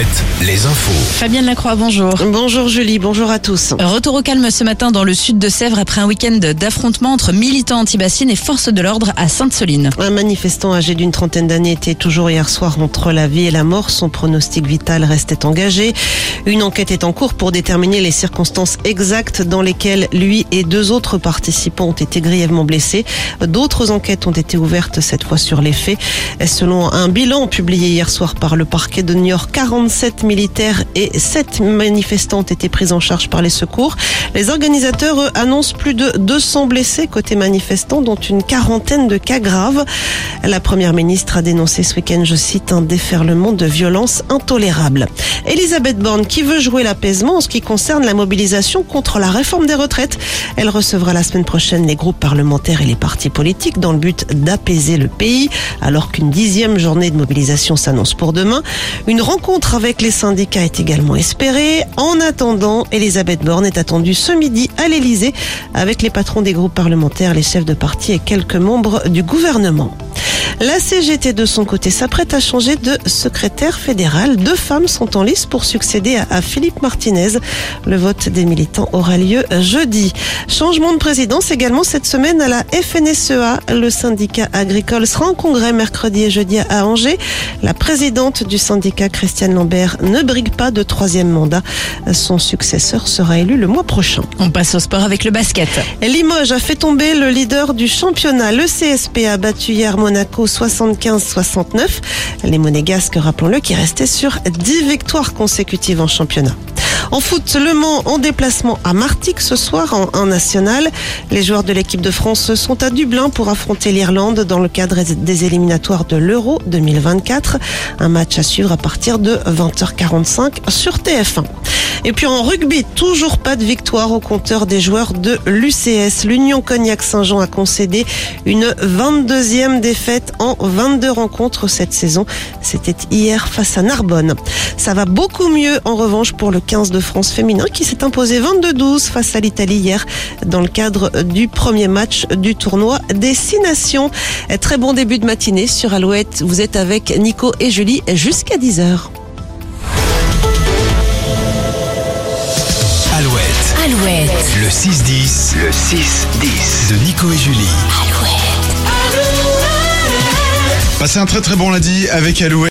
Alouette, les infos. Fabienne Lacroix, bonjour. Bonjour Julie, bonjour à tous. Retour au calme ce matin dans le sud de Sèvres après un week-end d'affrontements entre militants anti-bassines et forces de l'ordre à Sainte-Soline. Un manifestant âgé d'une trentaine d'années était toujours hier soir entre la vie et la mort. Son pronostic vital restait engagé. Une enquête est en cours pour déterminer les circonstances exactes dans lesquelles lui et deux autres participants ont été grièvement blessés. D'autres enquêtes ont été ouvertes cette fois sur les faits. Selon un bilan publié hier soir par le parquet de New York, 47 militaires et 7 manifestants ont été pris en charge par les secours. Les organisateurs eux, annoncent plus de 200 blessés côté manifestants, dont une quarantaine de cas graves. La première ministre a dénoncé ce week-end, je cite, un déferlement de violence intolérable. Elisabeth Borne, qui veut jouer l'apaisement en ce qui concerne la mobilisation contre la réforme des retraites. Elle recevra la semaine prochaine les groupes parlementaires et les partis politiques dans le but d'apaiser le pays, alors qu'une dixième journée de mobilisation s'annonce pour demain. Une rencontre avec les syndicats est également espérée. En attendant, Elisabeth Borne est attendue ce midi à l'Elysée avec les patrons des groupes parlementaires, les chefs de parti et quelques membres du gouvernement. La CGT de son côté s'apprête à changer de secrétaire fédéral. Deux femmes sont en lice pour succéder à Philippe Martinez. Le vote des militants aura lieu jeudi. Changement de présidence également cette semaine à la FNSEA. Le syndicat agricole sera en congrès mercredi et jeudi à Angers. La présidente du syndicat, Christiane Lambert, ne brigue pas de troisième mandat. Son successeur sera élu le mois prochain. On passe au sport avec le basket. Limoges a fait tomber le leader du championnat. Le CSP a battu hier Monaco 75-69. Les Monégasques, rappelons-le, qui restaient sur 10 victoires consécutives en championnat. En foot, Le Mans en déplacement à Martigues ce soir en, en national. Les joueurs de l'équipe de France sont à Dublin pour affronter l'Irlande dans le cadre des éliminatoires de l'Euro 2024. Un match à suivre à partir de 20h45 sur TF1. Et puis en rugby, toujours pas de victoire au compteur des joueurs de l'UCS. L'Union Cognac Saint-Jean a concédé une 22e défaite en 22 rencontres cette saison. C'était hier face à Narbonne. Ça va beaucoup mieux en revanche pour le 15 de France féminin qui s'est imposé 22-12 face à l'Italie hier dans le cadre du premier match du tournoi des Six Nations. Très bon début de matinée sur Alouette. Vous êtes avec Nico et Julie jusqu'à 10h. Le 6-10, le 6-10 de Nico et Julie. Passez un très très bon lundi avec Alouette.